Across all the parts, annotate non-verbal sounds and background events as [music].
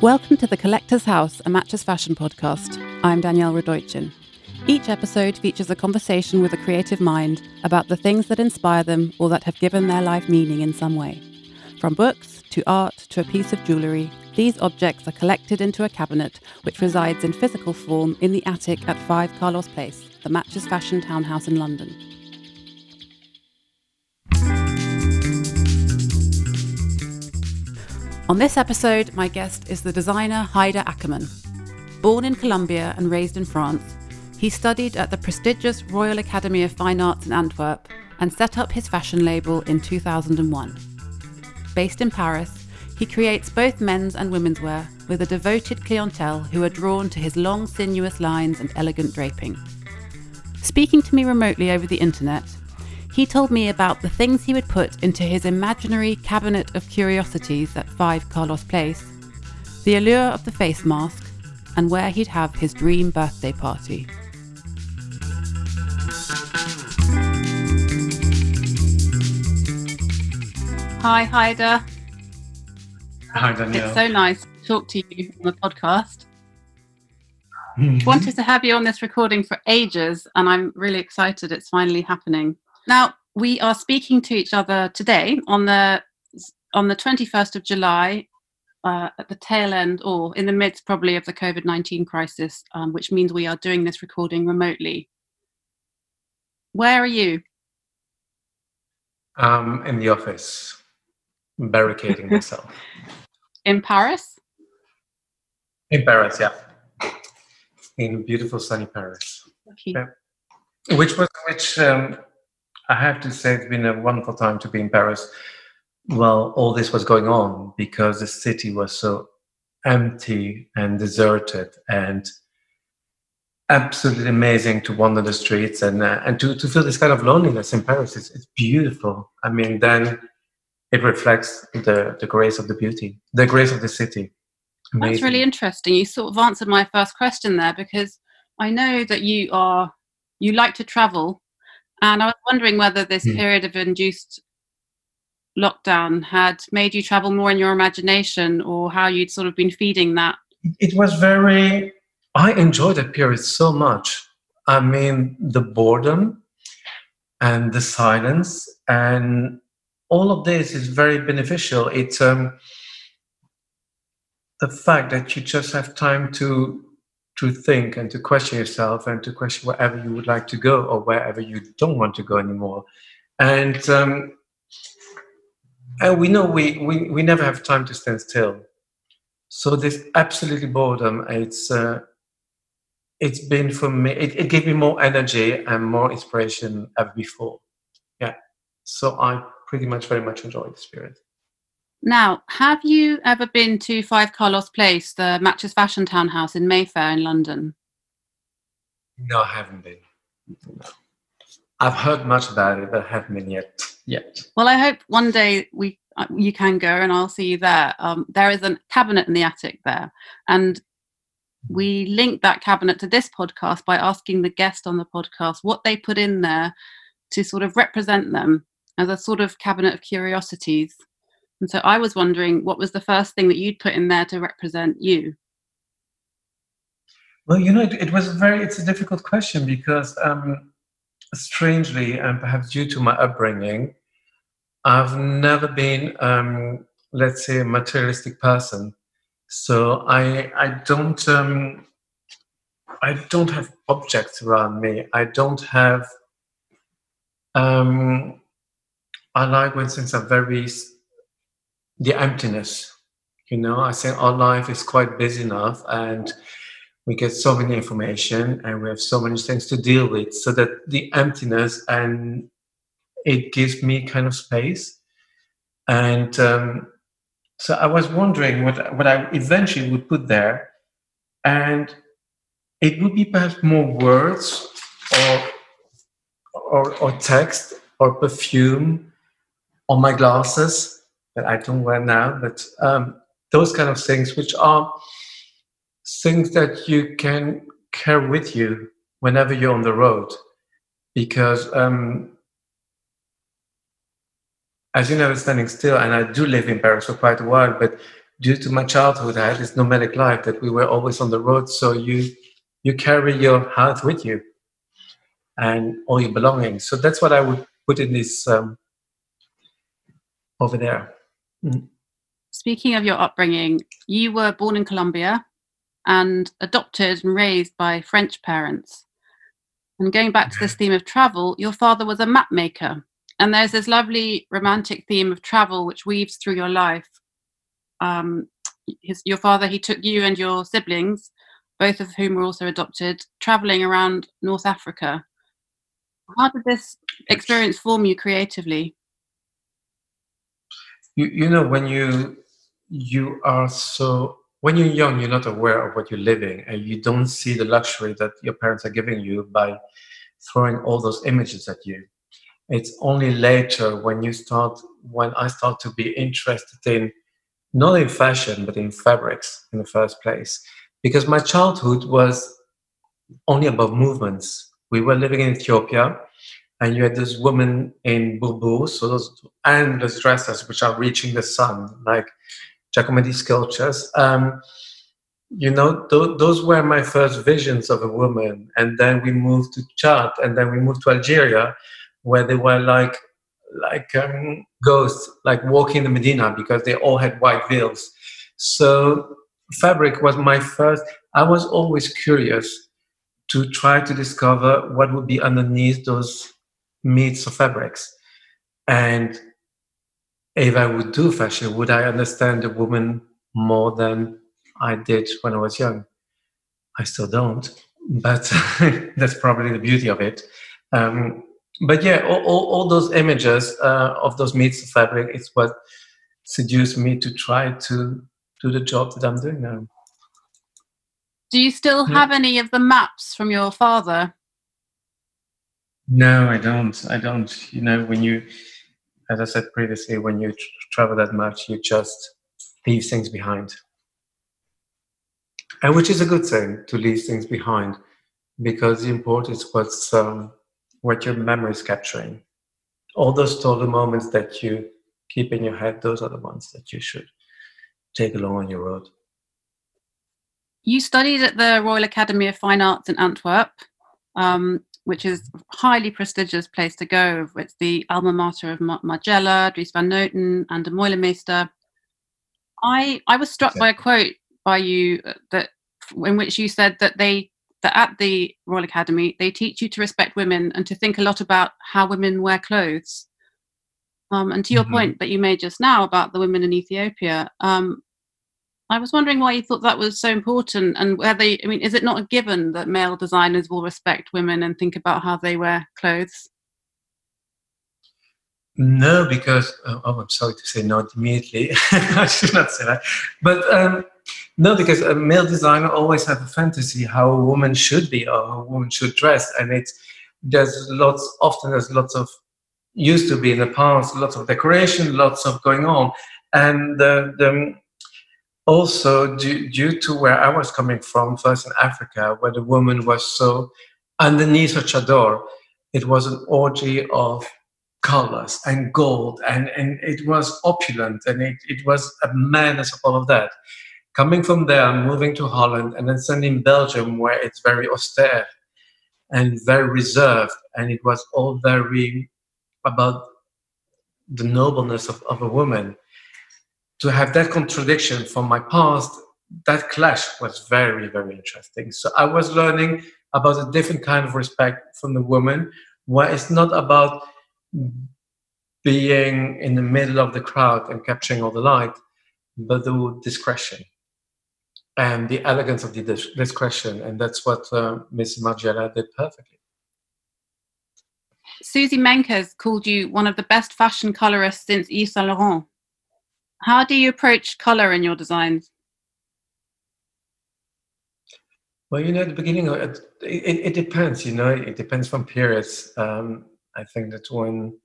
Welcome to The Collector's House, a Matches Fashion podcast. I'm Danielle Radojcin. Each episode features a conversation with a creative mind about the things that inspire them or that have given their life meaning in some way. From books to art to a piece of jewellery, these objects are collected into a cabinet which resides in physical form in the attic at 5 Carlos Place, the Matches Fashion townhouse in London. On this episode, my guest is the designer Haider Ackermann. Born in Colombia and raised in France, he studied at the prestigious Royal Academy of Fine Arts in Antwerp and set up his fashion label in 2001. Based in Paris, he creates both men's and women's wear with a devoted clientele who are drawn to his long, sinuous lines and elegant draping. Speaking to me remotely over the internet, he told me about the things he would put into his imaginary cabinet of curiosities at 5 Carlos Place, the allure of the face mask, and where he'd have his dream birthday party. Hi, Haider. Hi, Danielle. It's so nice to talk to you on the podcast. Mm-hmm. Wanted to have you on this recording for ages, and I'm really excited it's finally happening. Now, we are speaking to each other today on the on the 21st of July uh, at the tail end or in the midst probably of the COVID-19 crisis, um, which means we are doing this recording remotely. Where are you? Um, in the office, barricading myself. [laughs] in Paris? In Paris, yeah. In beautiful sunny Paris. Okay. Yeah. Which was which um, I have to say, it's been a wonderful time to be in Paris while all this was going on because the city was so empty and deserted and absolutely amazing to wander the streets and uh, and to, to feel this kind of loneliness in Paris. It's, it's beautiful. I mean, then it reflects the, the grace of the beauty, the grace of the city. Amazing. That's really interesting. You sort of answered my first question there because I know that you are you like to travel and I was wondering whether this mm. period of induced lockdown had made you travel more in your imagination or how you'd sort of been feeding that. It was very, I enjoyed that period so much. I mean, the boredom and the silence and all of this is very beneficial. It's um, the fact that you just have time to to think and to question yourself and to question wherever you would like to go or wherever you don't want to go anymore. And um, and we know we, we we never have time to stand still. So this absolutely boredom, it's uh, it's been for me. It, it gave me more energy and more inspiration ever before. Yeah. So I pretty much very much enjoyed this period. Now, have you ever been to Five Carlos Place, the Matches Fashion Townhouse in Mayfair in London? No, I haven't been. No. I've heard much about it, but I haven't been yet. Yet. Well, I hope one day we uh, you can go and I'll see you there. Um, there is a cabinet in the attic there, and we link that cabinet to this podcast by asking the guest on the podcast what they put in there to sort of represent them as a sort of cabinet of curiosities. And so I was wondering what was the first thing that you'd put in there to represent you? Well, you know, it, it was very, it's a difficult question because um, strangely, and perhaps due to my upbringing, I've never been, um, let's say, a materialistic person. So I, I don't, um, I don't have objects around me. I don't have, um, I like when things are very the emptiness. You know, I think our life is quite busy enough and we get so many information and we have so many things to deal with so that the emptiness and it gives me kind of space and um, so i was wondering what, what i eventually would put there and it would be perhaps more words or or, or text or perfume on my glasses that I don't wear now, but um, those kind of things, which are things that you can carry with you whenever you're on the road, because um, as you know, standing still, and I do live in Paris for quite a while, but due to my childhood, I had this nomadic life that we were always on the road. So you you carry your health with you and all your belongings. So that's what I would put in this um, over there. Mm. Speaking of your upbringing, you were born in Colombia and adopted and raised by French parents. And going back to this theme of travel, your father was a map maker. And there's this lovely romantic theme of travel which weaves through your life. Um, his, your father, he took you and your siblings, both of whom were also adopted, traveling around North Africa. How did this experience form you creatively? You, you know, when you you are so when you're young, you're not aware of what you're living, and you don't see the luxury that your parents are giving you by throwing all those images at you. It's only later when you start, when I start to be interested in not in fashion, but in fabrics in the first place, because my childhood was only about movements. We were living in Ethiopia, and you had this woman in boubou, so those endless dresses which are reaching the sun, like Giacometti sculptures. Um, you know, th- those were my first visions of a woman. And then we moved to Chad, and then we moved to Algeria, where they were like like um, ghosts, like walking the Medina, because they all had white veils. So fabric was my first. I was always curious to try to discover what would be underneath those meats of fabrics, and if I would do fashion, would I understand a woman more than I did when I was young? I still don't, but [laughs] that's probably the beauty of it. Um, but yeah, all, all, all those images uh, of those meats of fabric is what seduced me to try to do the job that I'm doing now. Do you still have any of the maps from your father? No, I don't. I don't. You know, when you as I said previously, when you travel that much, you just leave things behind. And which is a good thing to leave things behind because the important is what's, um, what your memory is capturing. All those stolen moments that you keep in your head, those are the ones that you should take along on your road. You studied at the Royal Academy of Fine Arts in Antwerp. Um, which is a highly prestigious place to go. It's the alma mater of Margiela, Dries van Noten, and Demeulemeester. I I was struck by a quote by you uh, that in which you said that they that at the Royal Academy they teach you to respect women and to think a lot about how women wear clothes. Um, and to your mm-hmm. point that you made just now about the women in Ethiopia, um, I was wondering why you thought that was so important, and whether I mean, is it not a given that male designers will respect women and think about how they wear clothes? No, because oh, oh I'm sorry to say no immediately. [laughs] I should not say that, but um, no, because a male designer always have a fantasy how a woman should be or how a woman should dress, and it's there's lots often there's lots of used to be in the past lots of decoration, lots of going on, and the, the also due, due to where I was coming from, first in Africa, where the woman was so underneath her chador, it was an orgy of colors and gold, and, and it was opulent, and it, it was a madness of all of that. Coming from there, moving to Holland, and then sending Belgium, where it's very austere and very reserved, and it was all very about the nobleness of, of a woman to have that contradiction from my past, that clash was very, very interesting. So I was learning about a different kind of respect from the woman, where it's not about being in the middle of the crowd and capturing all the light, but the discretion and the elegance of the discretion. And that's what uh, Miss Margiela did perfectly. Suzy Menkes called you one of the best fashion colorists since Yves Saint Laurent. How do you approach color in your designs? Well, you know, at the beginning, it, it, it depends. You know, it depends from periods. Um, I think that when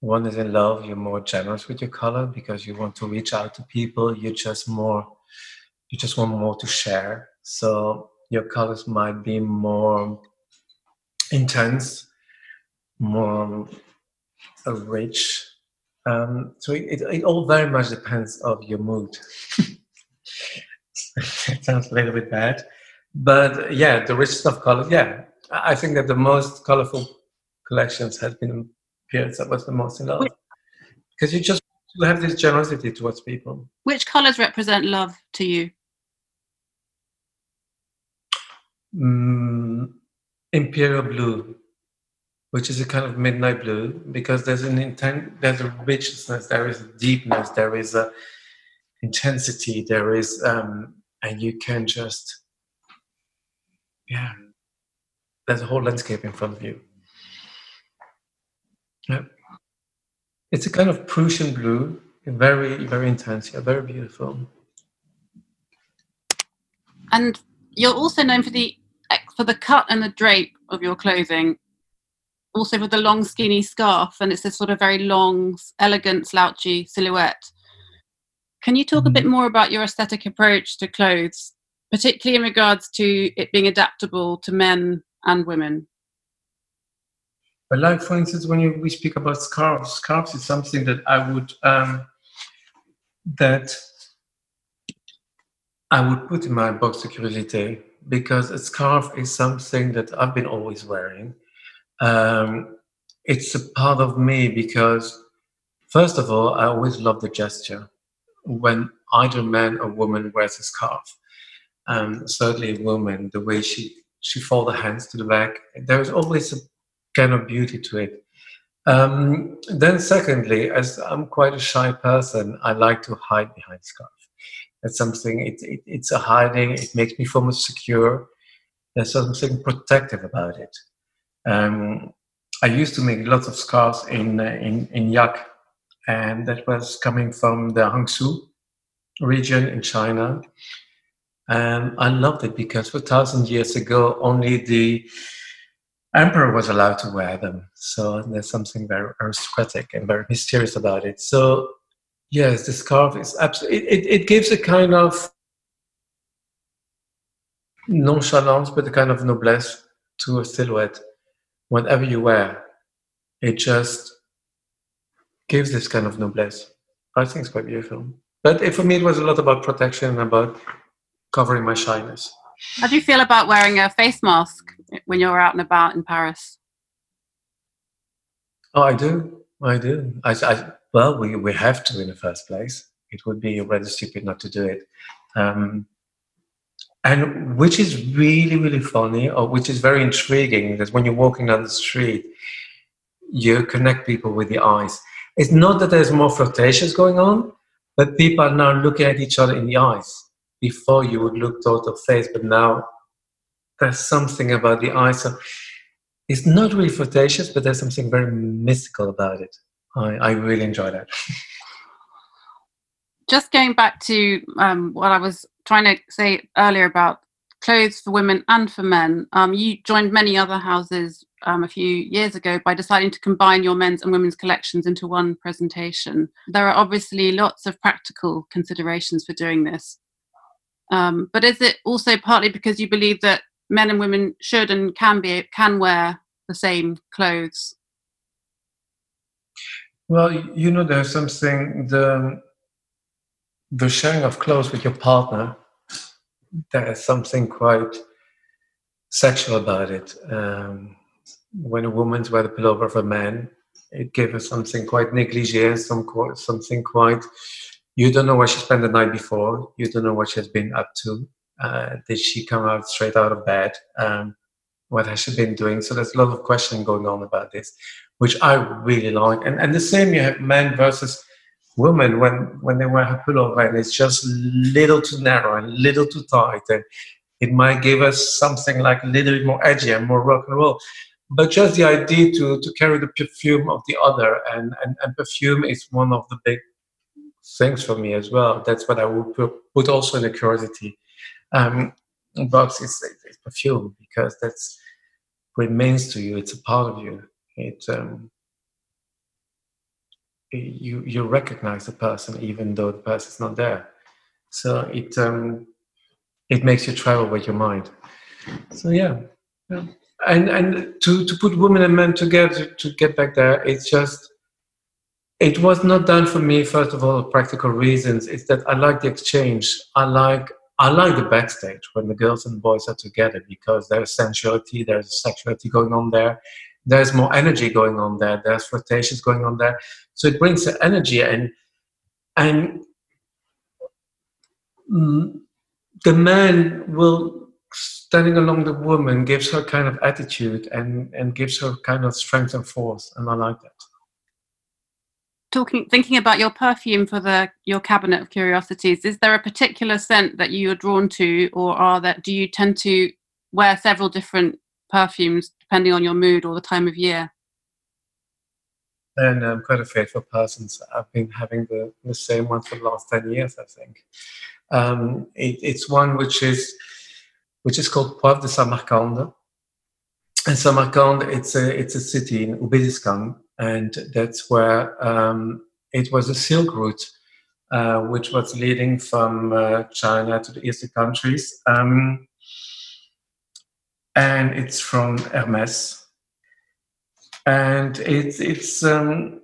one is in love, you're more generous with your color because you want to reach out to people. You just more, you just want more to share. So your colors might be more intense, more rich, Um, so it, it, all very much depends of your mood. it [laughs] sounds a little bit bad, but yeah, the richest of color. Yeah, I think that the most colorful collections has been periods that was the most in love because you just have this generosity towards people. Which colors represent love to you? Mm, imperial blue which is a kind of midnight blue because there's an intent there's a richness there is a deepness there is a intensity there is um and you can just yeah there's a whole landscape in front of you. Yeah. It's a kind of prussian blue very very intense yeah very beautiful. And you're also known for the for the cut and the drape of your clothing also with the long skinny scarf and it's this sort of very long elegant slouchy silhouette. Can you talk a bit mm-hmm. more about your aesthetic approach to clothes particularly in regards to it being adaptable to men and women? But like for instance when you, we speak about scarves scarves is something that i would um, that i would put in my box de curiosité because a scarf is something that i've been always wearing um, it's a part of me because, first of all, I always love the gesture when either man or woman wears a scarf. Um, certainly, a woman, the way she she fold the hands to the back, there is always a kind of beauty to it. Um, then, secondly, as I'm quite a shy person, I like to hide behind scarf. That's something. It, it, it's a hiding. It makes me feel more secure. There's something protective about it. Um, I used to make lots of scarves in, uh, in, in yak, and that was coming from the Hangzhou region in China. And I loved it because for thousand years ago, only the emperor was allowed to wear them. So there's something very aristocratic and very mysterious about it. So yes, the scarf is absolutely. It, it, it gives a kind of nonchalance, but a kind of noblesse to a silhouette whatever you wear, it just gives this kind of noblesse. I think it's quite beautiful. But for me, it was a lot about protection, and about covering my shyness. How do you feel about wearing a face mask when you're out and about in Paris? Oh, I do. I do. I, I, well, we, we have to in the first place. It would be rather stupid not to do it. Um, and which is really really funny or which is very intriguing because when you're walking down the street you connect people with the eyes. It's not that there's more flirtations going on but people are now looking at each other in the eyes. Before you would look total face but now there's something about the eyes. So it's not really flirtatious but there's something very mystical about it. I, I really enjoy that [laughs] just going back to um, what I was trying to say earlier about clothes for women and for men, um, you joined many other houses um, a few years ago by deciding to combine your men's and women's collections into one presentation. There are obviously lots of practical considerations for doing this. Um, but is it also partly because you believe that men and women should and can be can wear the same clothes? Well, you know, there's something the the sharing of clothes with your partner, there is something quite sexual about it. Um, when a woman's wear the pullover of a man, it gives us something quite negligee, some something quite. You don't know where she spent the night before. You don't know what she has been up to. Uh, did she come out straight out of bed? Um, what has she been doing? So there's a lot of questioning going on about this, which I really like. And and the same you have men versus women when when they wear a pullover and it's just little too narrow and little too tight and it might give us something like a little bit more edgy and more rock and roll. But just the idea to to carry the perfume of the other and and, and perfume is one of the big things for me as well. That's what i would put also in the curiosity um, box is, perfume because that's remains to you. It's a part of you. It um, you you recognize the person even though the person is not there. So it um, it makes you travel with your mind. So yeah, yeah. and and to to put women and men together to get back there, it's just it was not done for me first of all practical reasons it's that i like the exchange i like i like the backstage when the girls and boys are together because there's sensuality there's sexuality going on there there's more energy going on there there's flirtations going on there. So it brings the energy and and mm, the man will standing along the woman gives her kind of attitude and and gives her kind of strength and force and i like that. Talking thinking about your perfume for the your cabinet of curiosities is there a particular scent that you are drawn to or are that do you tend to wear several different perfumes depending on your mood or the time of year. And i'm quite a faithful person so i've been having the, the same one for the last 10 years i think. Um, it, it's one which is which is called poivre de samarcande. And samarcande it's a it's a city in uzbekistan and that's where um, it was a silk route uh, which was leading from uh, China to the eastern countries. Um, and it's from Hermes. And it's, it's um,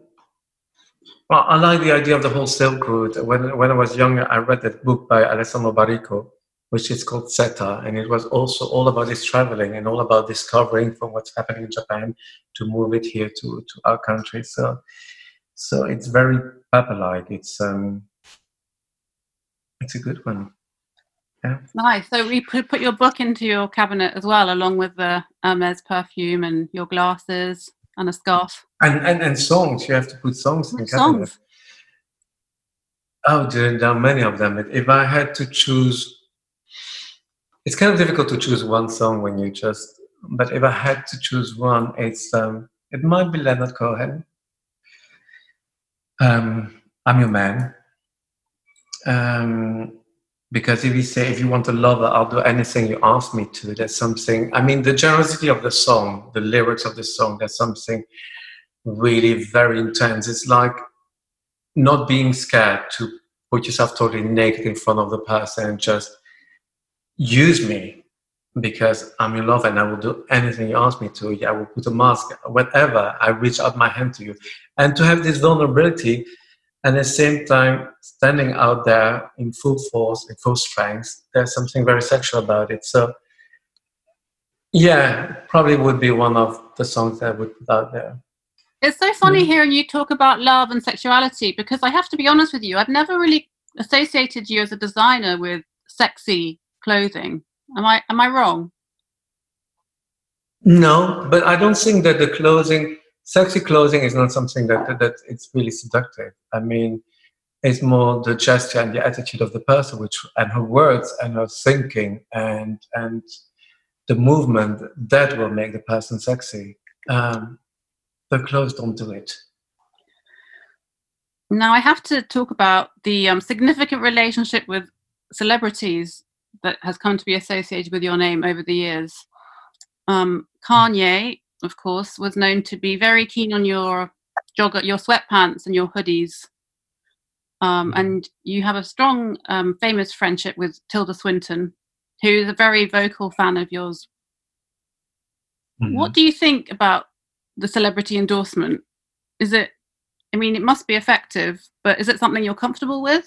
well, I like the idea of the whole Silk Road. When, when I was younger, I read that book by Alessandro Baricco, which is called Seta, and it was also all about this traveling and all about discovering from what's happening in Japan to move it here to, to our country. So, so it's very Papa-like. It's um, it's a good one. Yeah. Nice. So we put put your book into your cabinet as well, along with the Hermes perfume and your glasses and a scarf. And and, and songs. You have to put songs in the cabinet. Songs. Oh, there are many of them. If I had to choose it's kind of difficult to choose one song when you just but if i had to choose one it's um it might be leonard cohen um i'm your man um because if you say if you want a lover i'll do anything you ask me to there's something i mean the generosity of the song the lyrics of the song there's something really very intense it's like not being scared to put yourself totally naked in front of the person and just use me because I'm in love and I will do anything you ask me to. I will put a mask, whatever. I reach out my hand to you. And to have this vulnerability and at the same time standing out there in full force, in full strength, there's something very sexual about it. So, yeah, probably would be one of the songs that I would put out there. It's so funny mm. hearing you talk about love and sexuality because I have to be honest with you, I've never really associated you as a designer with sexy clothing. Am I am I wrong? No, but I don't think that the clothing, sexy clothing, is not something that, that, that it's really seductive. I mean, it's more the gesture and the attitude of the person, which and her words and her thinking and and the movement that will make the person sexy. Um, the clothes don't do it. Now I have to talk about the um, significant relationship with celebrities that has come to be associated with your name over the years. Um, Kanye, of course, was known to be very keen on your jogger, your sweatpants and your hoodies. Um, mm-hmm. and you have a strong, um, famous friendship with Tilda Swinton, who is a very vocal fan of yours. Mm-hmm. What do you think about the celebrity endorsement? Is it, I mean, it must be effective, but is it something you're comfortable with?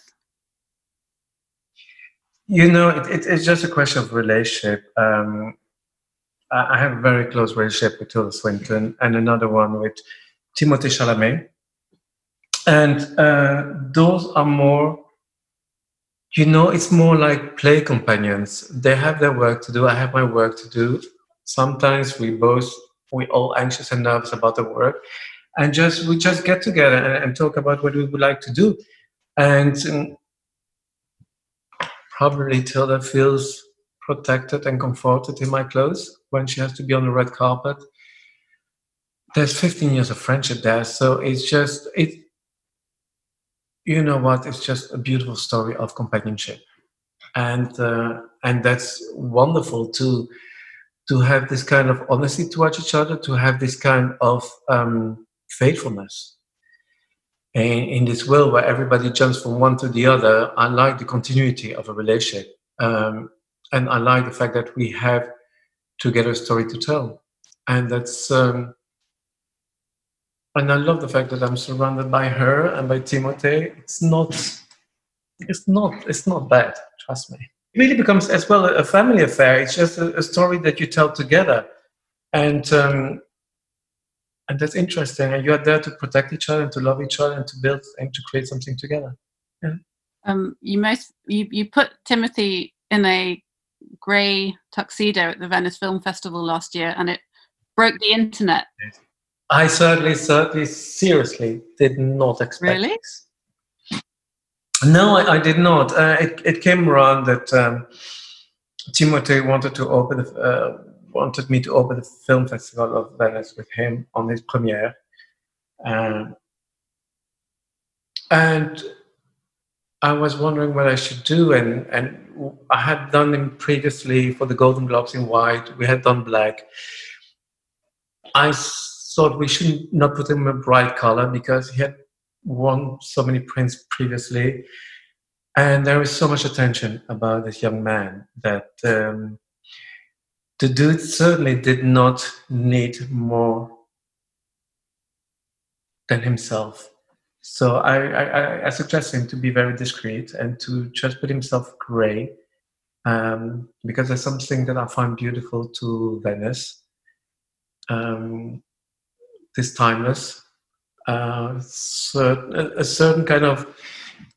You know, it, it, it's just a question of relationship. Um, I, have a very close relationship with Tilda Swinton and another one with Timothée Chalamet. And uh, those are more, you know, it's more like play companions. They have their work to do. I have my work to do. Sometimes we both, we're all anxious and nervous about the work. And just, we just get together and, and talk about what we would like to do. And um, probably Tilda feels protected and comforted in my clothes when she has to be on the red carpet. There's 15 years of friendship there, so it's just it. You know what? It's just a beautiful story of companionship, and uh, and that's wonderful to to have this kind of honesty towards each other, to have this kind of um, faithfulness in, in this world where everybody jumps from one to the other, I like the continuity of a relationship. Um, and I like the fact that we have together a story to tell. And that's, um, and I love the fact that I'm surrounded by her and by Timothée. It's not, it's not, it's not bad. Trust me. It really becomes as well a family affair. It's just a, a story that you tell together, and um, and that's interesting. And you are there to protect each other and to love each other and to build and to create something together. Yeah. Um, you most you you put Timothée in a grey tuxedo at the Venice Film Festival last year, and it broke the internet. I certainly, certainly, seriously did not expect Really? this. No, I, I did not. Uh, it, it came around that um, Timothée wanted to open, the, uh, wanted me to open the film festival of Venice with him on his premiere, um, and I was wondering what I should do. And and I had done him previously for the Golden Globes in white. We had done black. I thought we should not put him in a bright color because he had won so many prints previously, and there was so much attention about this young man that um, the dude certainly did not need more than himself. So I, I, I- suggest him to be very discreet and to just put himself gray, um, because there's something that I find beautiful to Venice. Um, this timeless, uh, a certain kind of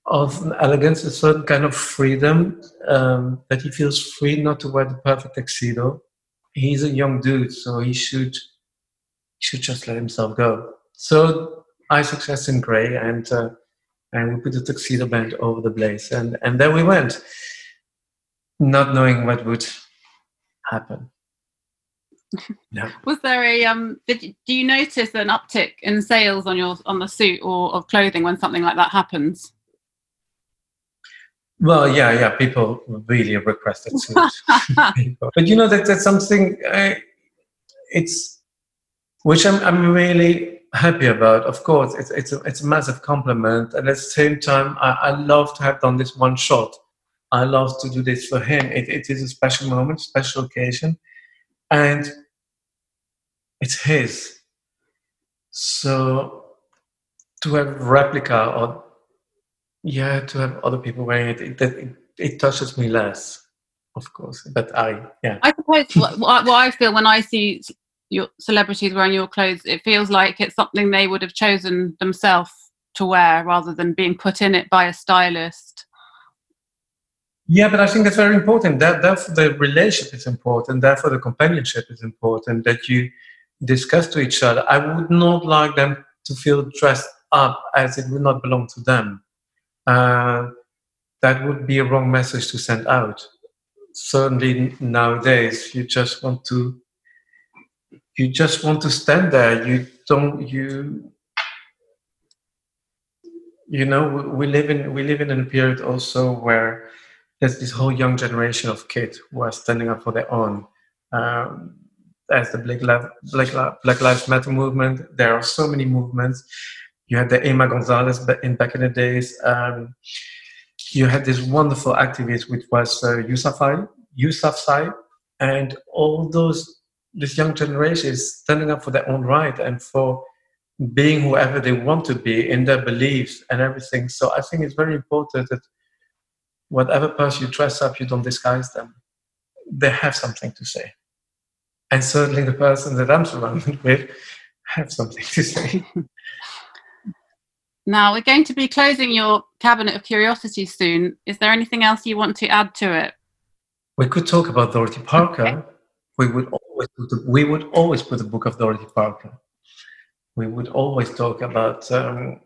of elegance, a certain kind of freedom um, that he feels free not to wear the perfect tuxedo. He's a young dude, so he should should just let himself go. So I suggest in grey, and uh, and we put the tuxedo band over the blaze, and and there we went, not knowing what would happen. [laughs] Yeah. Was there a um? Did you, do you notice an uptick in sales on your on the suit or of clothing when something like that happens? Well, yeah, yeah. People really requested suits. [laughs] But you know that that's something. Uh, it's which I'm I'm really happy about. Of course, it's it's a, it's a massive compliment, and at the same time, I, I love to have done this one shot. I love to do this for him. It, it is a special moment, special occasion, and it's his. So to have replica or yeah, to have other people wearing it, it, it, it touches me less, of course. But I, yeah, I suppose what, what I feel when I see your celebrities wearing your clothes, it feels like it's something they would have chosen themselves to wear rather than being put in it by a stylist. yeah. But I think that's very important. That therefore the relationship is important. Therefore the companionship is important. That you discuss to each other. I would not like them to feel dressed up as it would not belong to them. Uh, that would be a wrong message to send out. Certainly nowadays, you just want to you just want to stand there. You don't you you know we- live in we live in a period also where there's this whole young generation of kids who are standing up for their own. Um, as the Black, Black, Black Lives Matter movement, there are so many movements. You had the Emma Gonzalez in back in the days. Um, you had this wonderful activist, which was uh, Yousafzai, Yousafzai, and all those this young generation is standing up for their own right and for being whoever they want to be in their beliefs and everything. So I think it's very important that whatever person you dress up, you don't disguise them. They have something to say. And certainly the person that I'm surrounded [laughs] with have something to say. [laughs] Now we're going to be closing your cabinet of curiosities soon. Is there anything else you want to add to it? We could talk about Dorothy Parker. Okay. We would always put the, we would always put the book of Dorothy Parker. We would always talk about um,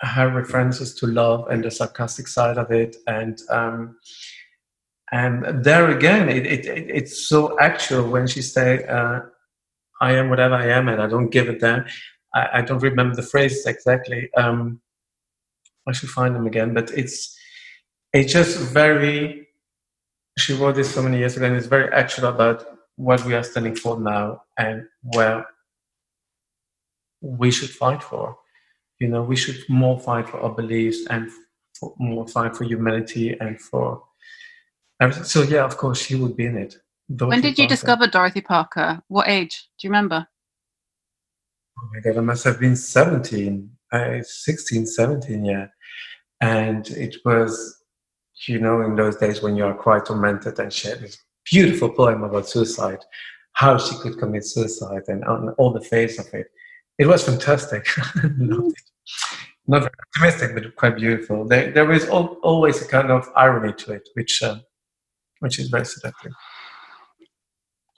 her references to love and the sarcastic side of it, and um, and there again, it, it, it it's so actual when she say, uh, "I am whatever I am, and I don't give a damn." I, I don't remember the phrases exactly. Um, I should find them again, but it's it's just very she wrote this so many years ago and it's very actual about what we are standing for now and where we should fight for you know we should more fight for our beliefs and for, more fight for humanity and for everything so yeah of course she would be in it when did you Parker. discover Dorothy Parker? What age? Do you remember? oh my God, I must have been 17, uh, 16, 17, yeah. And it was, you know, in those days when you are quite tormented and had this beautiful poem about suicide, how she could commit suicide and on all the face of it. It was fantastic. [laughs] Not very optimistic, but quite beautiful. There, there is al- always a kind of irony to it, which, um, which is very seductive.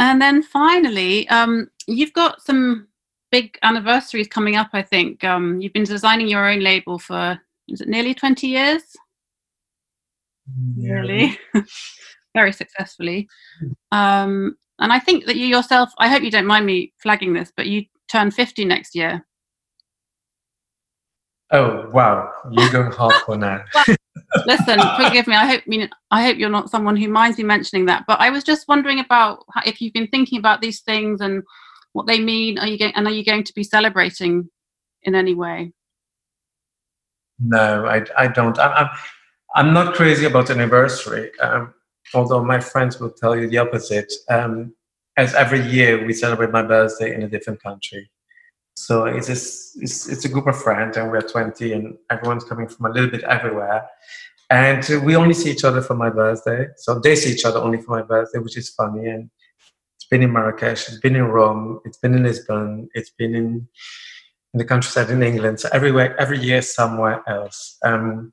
And then finally, um, you've got some big anniversaries coming up. I think um, you've been designing your own label for is it nearly twenty years? Nearly, [laughs] very successfully. Um, and I think that you yourself. I hope you don't mind me flagging this, but you turn fifty next year. Oh wow, you're going hardcore [laughs] now. Listen, forgive me. I hope I mean I hope you're not someone who minds me mentioning that. But I was just wondering about if you've been thinking about these things and what they mean. Are you going and are you going to be celebrating in any way? No, I, I don't. I'm, I'm, I'm not crazy about anniversary. Um, although my friends will tell you the opposite. Um, as every year we celebrate my birthday in a different country. So it's a, it's, it's a group of friends, and we're 20, and everyone's coming from a little bit everywhere. And we only see each other for my birthday. So they see each other only for my birthday, which is funny. And it's been in Marrakesh, it's been in Rome, it's been in Lisbon, it's been in, in the countryside in England. So everywhere, every year somewhere else. Um,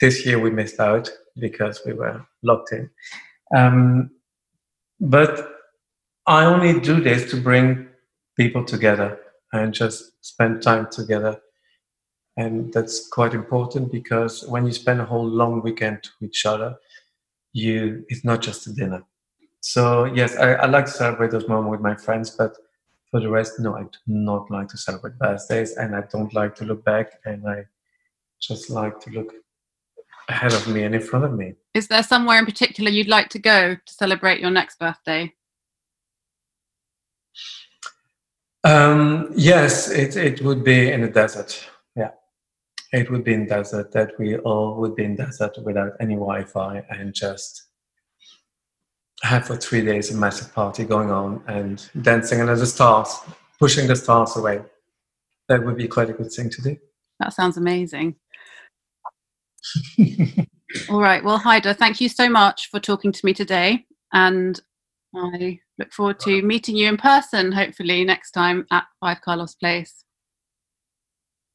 this year we missed out because we were locked in. Um, but I only do this to bring people together and just spend time together. And that's quite important because when you spend a whole long weekend with each other, you it's not just a dinner. So yes, I, I like to celebrate those moments with my friends, but for the rest, no, I do not like to celebrate birthdays, and I don't like to look back, and I just like to look ahead of me and in front of me. Is there somewhere in particular you'd like to go to celebrate your next birthday? Um, yes, it, it would be in the desert. Yeah, it would be in desert that we all would be in desert without any Wi-Fi and just have for three days a massive party going on and dancing under the stars, pushing the stars away. That would be quite a good thing to do. That sounds amazing. [laughs] all right. Well, Haider, thank you so much for talking to me today. And I look forward to meeting you in person, hopefully, next time at Five Carlos Place.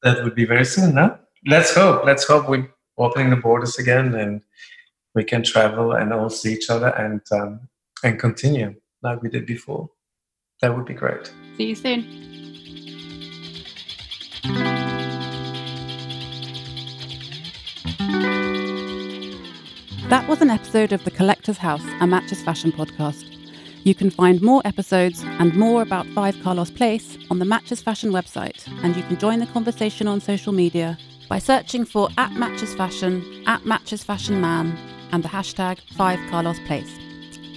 That would be very soon, no? Let's hope. Let's hope we're opening the borders again and we can travel and all see each other and um, and continue like we did before. That would be great. See you soon. That was an episode of The Collector's House, a Matches Fashion podcast. You can find more episodes and more about 5 Carlos Place on the Matches Fashion website, and you can join the conversation on social media by searching for at Matches Fashion, at Matches Fashion Man, and the hashtag 5 Carlos Place.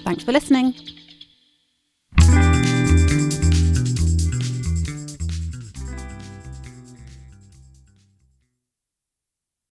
Thanks for listening.